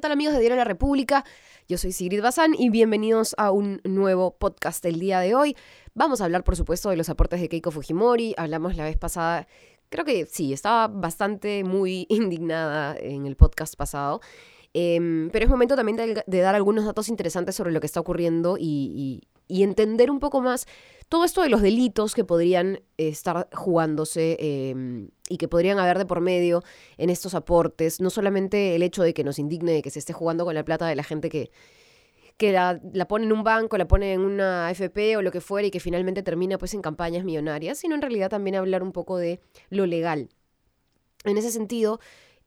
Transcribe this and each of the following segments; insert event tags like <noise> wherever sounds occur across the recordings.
¿Qué tal amigos de Diario de la República? Yo soy Sigrid Bazán y bienvenidos a un nuevo podcast del día de hoy. Vamos a hablar, por supuesto, de los aportes de Keiko Fujimori. Hablamos la vez pasada, creo que sí, estaba bastante muy <laughs> indignada en el podcast pasado. Em, pero es momento también de, dar algunos datos interesantes sobre lo que está ocurriendo y, y entender un poco más todo esto de los delitos que podrían estar jugándose em, y que podrían haber de por medio en estos aportes, no solamente el hecho de que nos indigne de que se esté jugando con la plata de la gente que, que la, la, pone en un banco, la pone en una AFP o lo que fuera y que finalmente termina pues en campañas millonarias, sino en realidad también hablar un poco de lo legal. En ese sentido,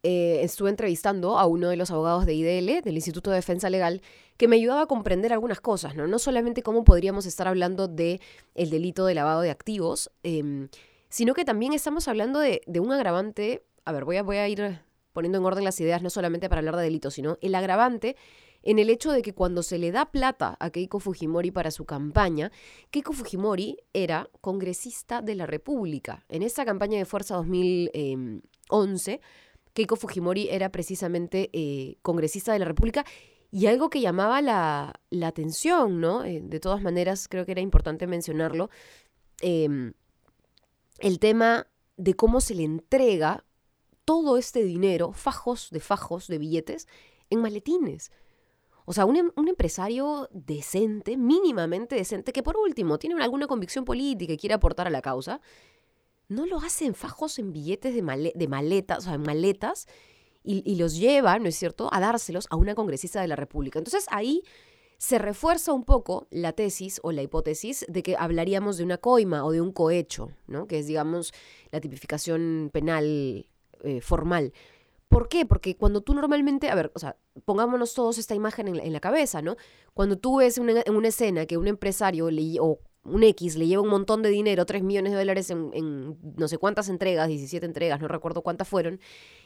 eh, estuve entrevistando a uno de los abogados de IDL, del Instituto de Defensa Legal, que me ayudaba a comprender algunas cosas, ¿no? No solamente cómo podríamos estar hablando de el delito de lavado de activos, em, sino que también estamos hablando de, un agravante, a ver, voy a, voy a ir poniendo en orden las ideas, no solamente para hablar de delitos, sino el agravante en el hecho de que cuando se le da plata a Keiko Fujimori para su campaña, Keiko Fujimori era congresista de la República. En esa campaña de Fuerza 2011, Keiko Fujimori era precisamente eh, congresista de la República y algo que llamaba la, atención, ¿no? Eh, de todas maneras, creo que era importante mencionarlo, em, el tema de cómo se le entrega todo este dinero, fajos de fajos de billetes, en maletines. O sea, un, em, un, empresario decente, mínimamente decente, que por último tiene alguna convicción política y quiere aportar a la causa, no lo hacen fajos en billetes de, maletas, o sea, en maletas, y, los lleva, ¿no es cierto?, a dárselos a una congresista de la República. Entonces ahí se refuerza un poco la tesis o la hipótesis de que hablaríamos de una coima o de un cohecho, ¿no? Que es, digamos, la tipificación penal eh, formal. ¿Por qué? Porque cuando tú normalmente, a ver, o sea, pongámonos todos esta imagen en la, cabeza, ¿no? Cuando tú ves una, una escena que un empresario le, o un X le lleva un montón de dinero, 3 millones de dólares en, no sé cuántas entregas, 17 entregas, no recuerdo cuántas fueron,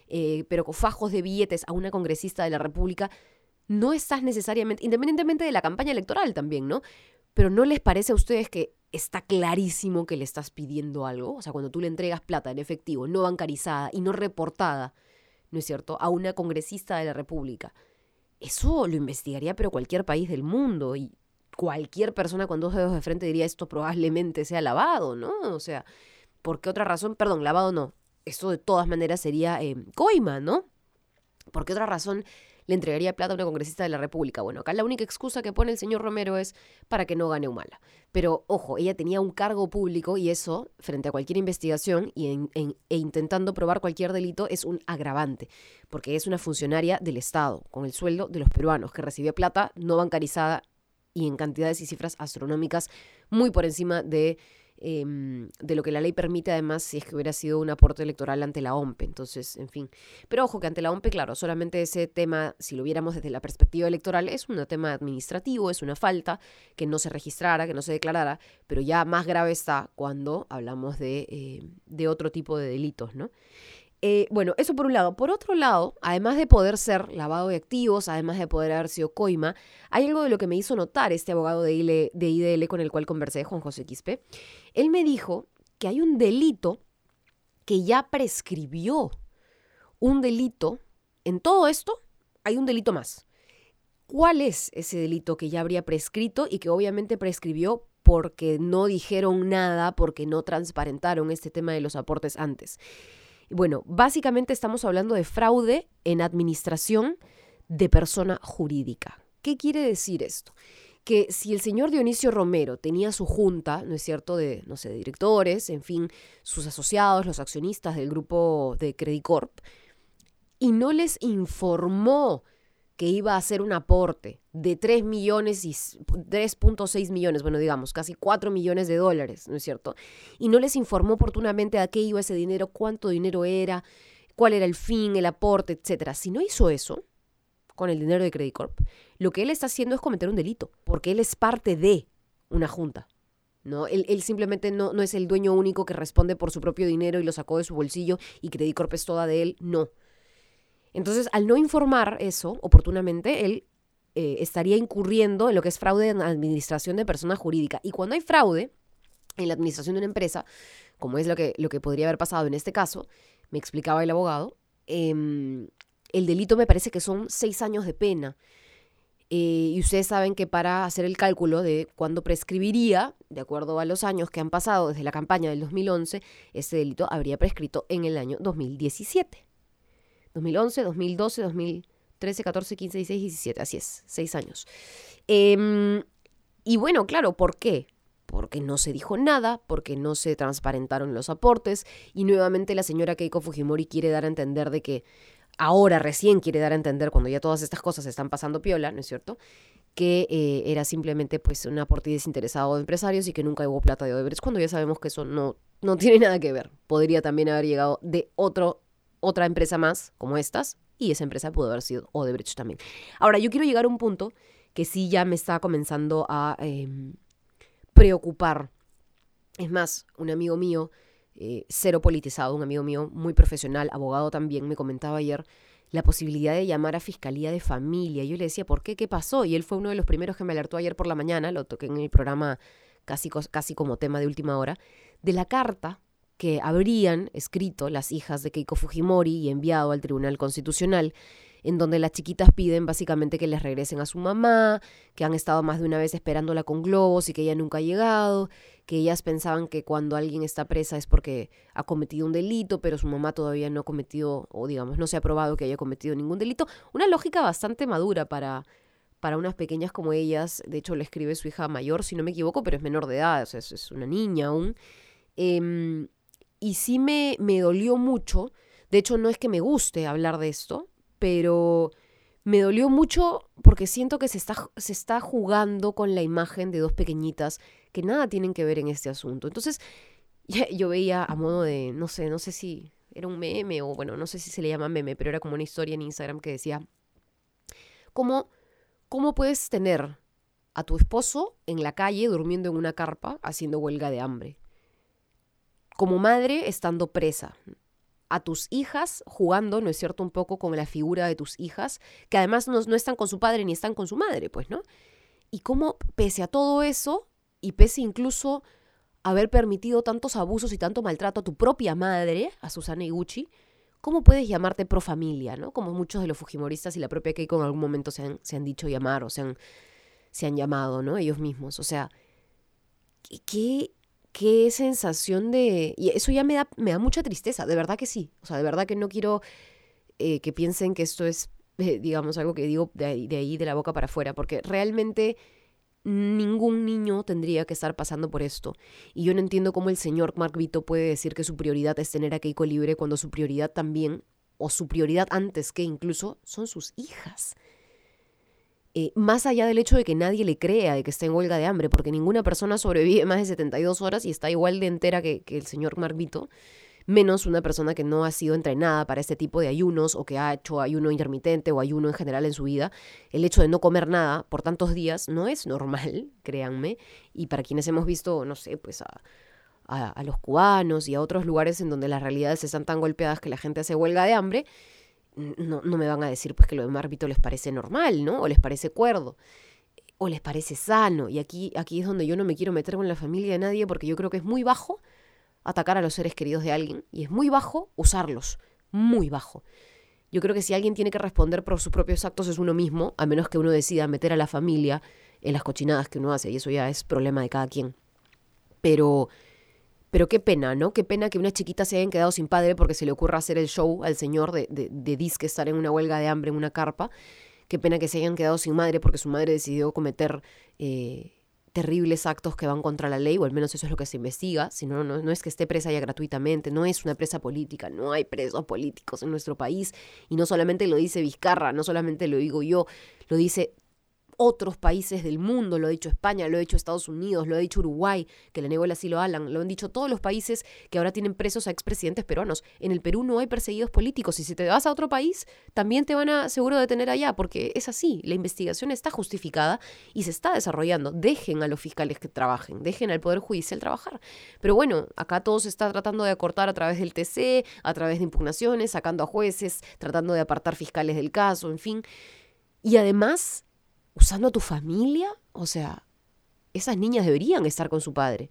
eh, pero con fajos de billetes a una congresista de la República, no estás necesariamente, independientemente de la campaña electoral también, ¿no? Pero ¿no les parece a ustedes que está clarísimo que le estás pidiendo algo? O sea, cuando tú le entregas plata en efectivo, no bancarizada y no reportada, ¿no es cierto?, a una congresista de la República. Eso lo investigaría pero cualquier país del mundo y cualquier persona con dos dedos de frente diría esto probablemente sea lavado, ¿no? O sea, ¿por qué otra razón? Perdón, lavado no. Esto de todas maneras sería eh, coima, ¿no? ¿Por qué otra razón le entregaría plata a una congresista de la República? Bueno, acá la única excusa que pone el señor Romero es para que no gane Humala. Pero ojo, ella tenía un cargo público y eso, frente a cualquier investigación y e intentando probar cualquier delito, es un agravante, porque es una funcionaria del Estado, con el sueldo de los peruanos, que recibió plata no bancarizada y en cantidades y cifras astronómicas muy por encima de, em, de lo que la ley permite, además, si es que hubiera sido un aporte electoral ante la OMPE. Entonces, en fin. Pero ojo que ante la OMPE, claro, solamente ese tema, si lo viéramos desde la perspectiva electoral, es un tema administrativo, es una falta que no se registrara, que no se declarara, pero ya más grave está cuando hablamos de, eh, de otro tipo de delitos, ¿no? Eh, bueno, eso por un lado. Por otro lado, además de poder ser lavado de activos, además de poder haber sido coima, hay algo de lo que me hizo notar este abogado de, IDL, con el cual conversé, Juan José Quispe. Él me dijo que hay un delito que ya prescribió. Un delito. En todo esto hay un delito más. ¿Cuál es ese delito que ya habría prescrito y que obviamente prescribió porque no dijeron nada, porque no transparentaron este tema de los aportes antes? Bueno, básicamente estamos hablando de fraude en administración de persona jurídica. ¿Qué quiere decir esto? Que si el señor Dionisio Romero tenía su junta, ¿no es cierto?, de, no sé, directores, en fin, sus asociados, los accionistas del grupo de Credicorp, y no les informó que iba a hacer un aporte de 3 millones y 3.6 millones, bueno, digamos, casi 4 millones de dólares, ¿no es cierto? Y no les informó oportunamente a qué iba ese dinero, cuánto dinero era, cuál era el fin, el aporte, etcétera. Si no hizo eso con el dinero de Credit Corp, lo que él está haciendo es cometer un delito, porque él es parte de una junta. ¿no? Él, él, simplemente no, no es el dueño único que responde por su propio dinero y lo sacó de su bolsillo y Credit Corp es toda de él. No. Entonces, al no informar eso oportunamente, él eh, estaría incurriendo en lo que es fraude en administración de persona jurídica. Y cuando hay fraude en la administración de una empresa, como es lo que, lo que podría haber pasado en este caso, me explicaba el abogado, em, el delito me parece que son seis años de pena. Eh, y ustedes saben que para hacer el cálculo de cuándo prescribiría, de acuerdo a los años que han pasado desde la campaña del 2011, ese delito habría prescrito en el año 2017. 2011, 2012, 2013, 14, 15, 16, 17, así es, seis años. Em, y bueno, claro, ¿por qué? Porque no se dijo nada, porque no se transparentaron los aportes y nuevamente la señora Keiko Fujimori quiere dar a entender de que ahora recién quiere dar a entender, cuando ya todas estas cosas están pasando piola, ¿no es cierto? que eh, era simplemente pues un aporte desinteresado de empresarios y que nunca hubo plata de Odebrecht, cuando ya sabemos que eso no, no tiene nada que ver. Podría también haber llegado de otro, otra empresa más, como estas, y esa empresa pudo haber sido Odebrecht también. Ahora, yo quiero llegar a un punto que sí ya me está comenzando a em, preocupar. Es más, un amigo mío eh, cero politizado, un amigo mío muy profesional, abogado también, me comentaba ayer la posibilidad de llamar a Fiscalía de Familia. Yo le decía, ¿por qué? ¿Qué pasó? Y él fue uno de los primeros que me alertó ayer por la mañana, lo toqué en el programa casi, casi como tema de última hora, de la carta que habrían escrito las hijas de Keiko Fujimori y enviado al Tribunal Constitucional en donde las chiquitas piden básicamente que les regresen a su mamá, que han estado más de una vez esperándola con globos y que ella nunca ha llegado, que ellas pensaban que cuando alguien está presa es porque ha cometido un delito, pero su mamá todavía no ha cometido, o digamos, no se ha probado que haya cometido ningún delito. Una lógica bastante madura para, para unas pequeñas como ellas. De hecho, le escribe su hija mayor, si no me equivoco, pero es menor de edad, o sea, es, una niña aún. Em, y sí me, me dolió mucho. De hecho, no es que me guste hablar de esto, pero me dolió mucho porque siento que se está, se está jugando con la imagen de dos pequeñitas que nada tienen que ver en este asunto. Entonces, <laughs> yo veía a modo de, no sé, no sé si era un meme o bueno, no sé si se le llama meme, pero era como una historia en Instagram que decía, ¿cómo, cómo puedes tener a tu esposo en la calle durmiendo en una carpa haciendo huelga de hambre? Como madre estando presa, a tus hijas jugando, ¿no es cierto?, un poco con la figura de tus hijas, que además no, están con su padre ni están con su madre, pues, ¿no? Y cómo, pese a todo eso, y pese incluso haber permitido tantos abusos y tanto maltrato a tu propia madre, a Susana Iguchi, ¿cómo puedes llamarte pro familia, ¿no? Como muchos de los fujimoristas y la propia Keiko en algún momento se han, se han dicho llamar o se han, se han llamado, ¿no? Ellos mismos. O sea, ¿qué, qué sensación de... Y eso ya me da, me da mucha tristeza, de verdad que sí. O sea, de verdad que no quiero eh, que piensen que esto es, eh, digamos, algo que digo de ahí, de ahí, de la boca para afuera, porque realmente ningún niño tendría que estar pasando por esto. Y yo no entiendo cómo el señor Mark Vito puede decir que su prioridad es tener a Keiko libre cuando su prioridad también, o su prioridad antes que incluso, son sus hijas. Eh, más allá del hecho de que nadie le crea de que está en huelga de hambre, porque ninguna persona sobrevive más de 72 horas y está igual de entera que, el señor Marvito, menos una persona que no ha sido entrenada para este tipo de ayunos o que ha hecho ayuno intermitente o ayuno en general en su vida, el hecho de no comer nada por tantos días no es normal, <laughs> créanme, y para quienes hemos visto, no sé, pues a, a los cubanos y a otros lugares en donde las realidades están tan golpeadas que la gente hace huelga de hambre, no, no me van a decir pues que lo de Marvito les parece normal, ¿no? O les parece cuerdo, o les parece sano. Y aquí, aquí es donde yo no me quiero meter con la familia de nadie porque yo creo que es muy bajo atacar a los seres queridos de alguien y es muy bajo usarlos, muy bajo. Yo creo que si alguien tiene que responder por sus propios actos es uno mismo, a menos que uno decida meter a la familia en las cochinadas que uno hace, y eso ya es problema de cada quien. Pero pero qué pena, ¿no? Qué pena que unas chiquitas se hayan quedado sin padre porque se le ocurra hacer el show al señor de, de, disque estar en una huelga de hambre en una carpa. Qué pena que se hayan quedado sin madre porque su madre decidió cometer eh, terribles actos que van contra la ley, o al menos eso es lo que se investiga. Si no, no, no es que esté presa ya gratuitamente, no es una presa política, no hay presos políticos en nuestro país. Y no solamente lo dice Vizcarra, no solamente lo digo yo, lo dice otros países del mundo, lo ha dicho España, lo ha dicho Estados Unidos, lo ha dicho Uruguay, que le negó el asilo a Alan, lo han dicho todos los países que ahora tienen presos a expresidentes peruanos. En el Perú no hay perseguidos políticos y si te vas a otro país, también te van a seguro detener allá, porque es así, la investigación está justificada y se está desarrollando. Dejen a los fiscales que trabajen, dejen al Poder Judicial trabajar. Pero bueno, acá todo se está tratando de acortar a través del TC, a través de impugnaciones, sacando a jueces, tratando de apartar fiscales del caso, en fin. Y además usando a tu familia. O sea, esas niñas deberían estar con su padre.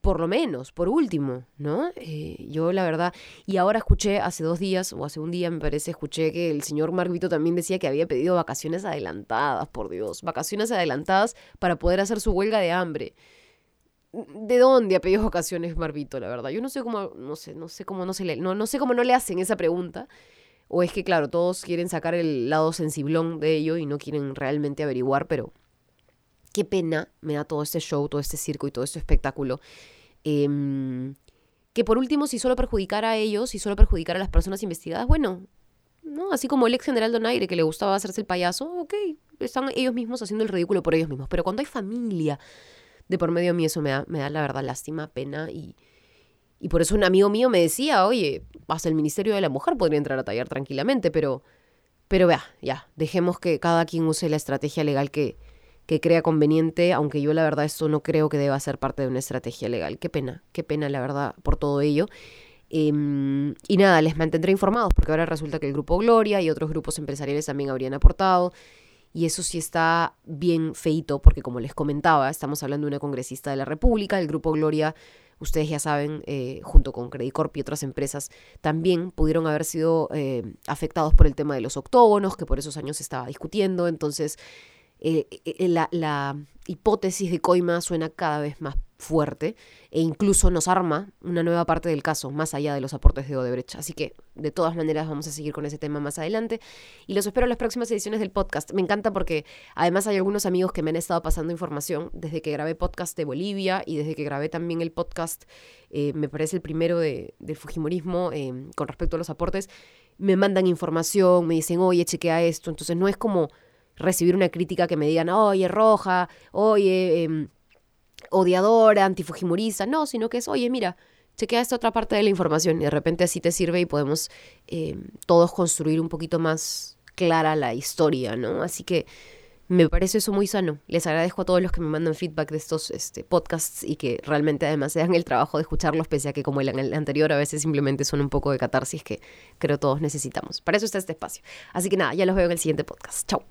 por lo menos, por último, ¿no? Eh, yo la verdad, y ahora escuché hace dos días, o hace un día me parece, escuché que el señor Marvito también decía que había pedido vacaciones adelantadas, por Dios, vacaciones adelantadas para poder hacer su huelga de hambre. ¿De dónde ha pedido vacaciones Marvito, la verdad? Yo no sé cómo, no sé, no sé cómo no se le, no, no sé cómo no le hacen esa pregunta. O es que, claro, todos quieren sacar el lado sensiblón de ello y no quieren realmente averiguar, pero qué pena me da todo este show, todo este circo y todo este espectáculo. Em, que por último, si solo perjudicara a ellos, si solo perjudicara a las personas investigadas, bueno, ¿no? Así como el ex general Donaire, que le gustaba hacerse el payaso, ok, están ellos mismos haciendo el ridículo por ellos mismos. Pero cuando hay familia de por medio a mí, eso me da, me da la verdad lástima, pena y... Y por eso un amigo mío me decía, oye, hasta el Ministerio de la Mujer podría entrar a tallar tranquilamente, pero, pero vea, ya, dejemos que cada quien use la estrategia legal que, que crea conveniente, aunque yo la verdad esto no creo que deba ser parte de una estrategia legal. Qué pena, qué pena la verdad por todo ello. Em, y nada, les mantendré informados porque ahora resulta que el Grupo Gloria y otros grupos empresariales también habrían aportado. Y eso sí está bien feito porque como les comentaba, estamos hablando de una congresista de la República, el Grupo Gloria, ustedes ya saben, eh, junto con Credit Corp y otras empresas, también pudieron haber sido eh, afectados por el tema de los octógonos, que por esos años se estaba discutiendo. Entonces, eh, eh, la, la, hipótesis de coima suena cada vez más fuerte e incluso nos arma una nueva parte del caso, más allá de los aportes de Odebrecht. Así que, de todas maneras, vamos a seguir con ese tema más adelante. Y los espero en las próximas ediciones del podcast. Me encanta porque además hay algunos amigos que me han estado pasando información desde que grabé podcast de Bolivia y desde que grabé también el podcast, eh, me parece el primero de, del Fujimorismo, con respecto a los aportes. Me mandan información, me dicen, oye, chequea esto. Entonces, no es como recibir una crítica que me digan, oye, roja, oye, eh, odiadora, antifujimorista, no, sino que es, oye, mira, chequea esta otra parte de la información y de repente así te sirve y podemos em, todos construir un poquito más clara la historia, ¿no? Así que me parece eso muy sano. Les agradezco a todos los que me mandan feedback de estos este, podcasts y que realmente además se dan el trabajo de escucharlos, pese a que como el, el anterior a veces simplemente son un poco de catarsis que creo todos necesitamos. Para eso está este espacio. Así que nada, ya los veo en el siguiente podcast. Chao.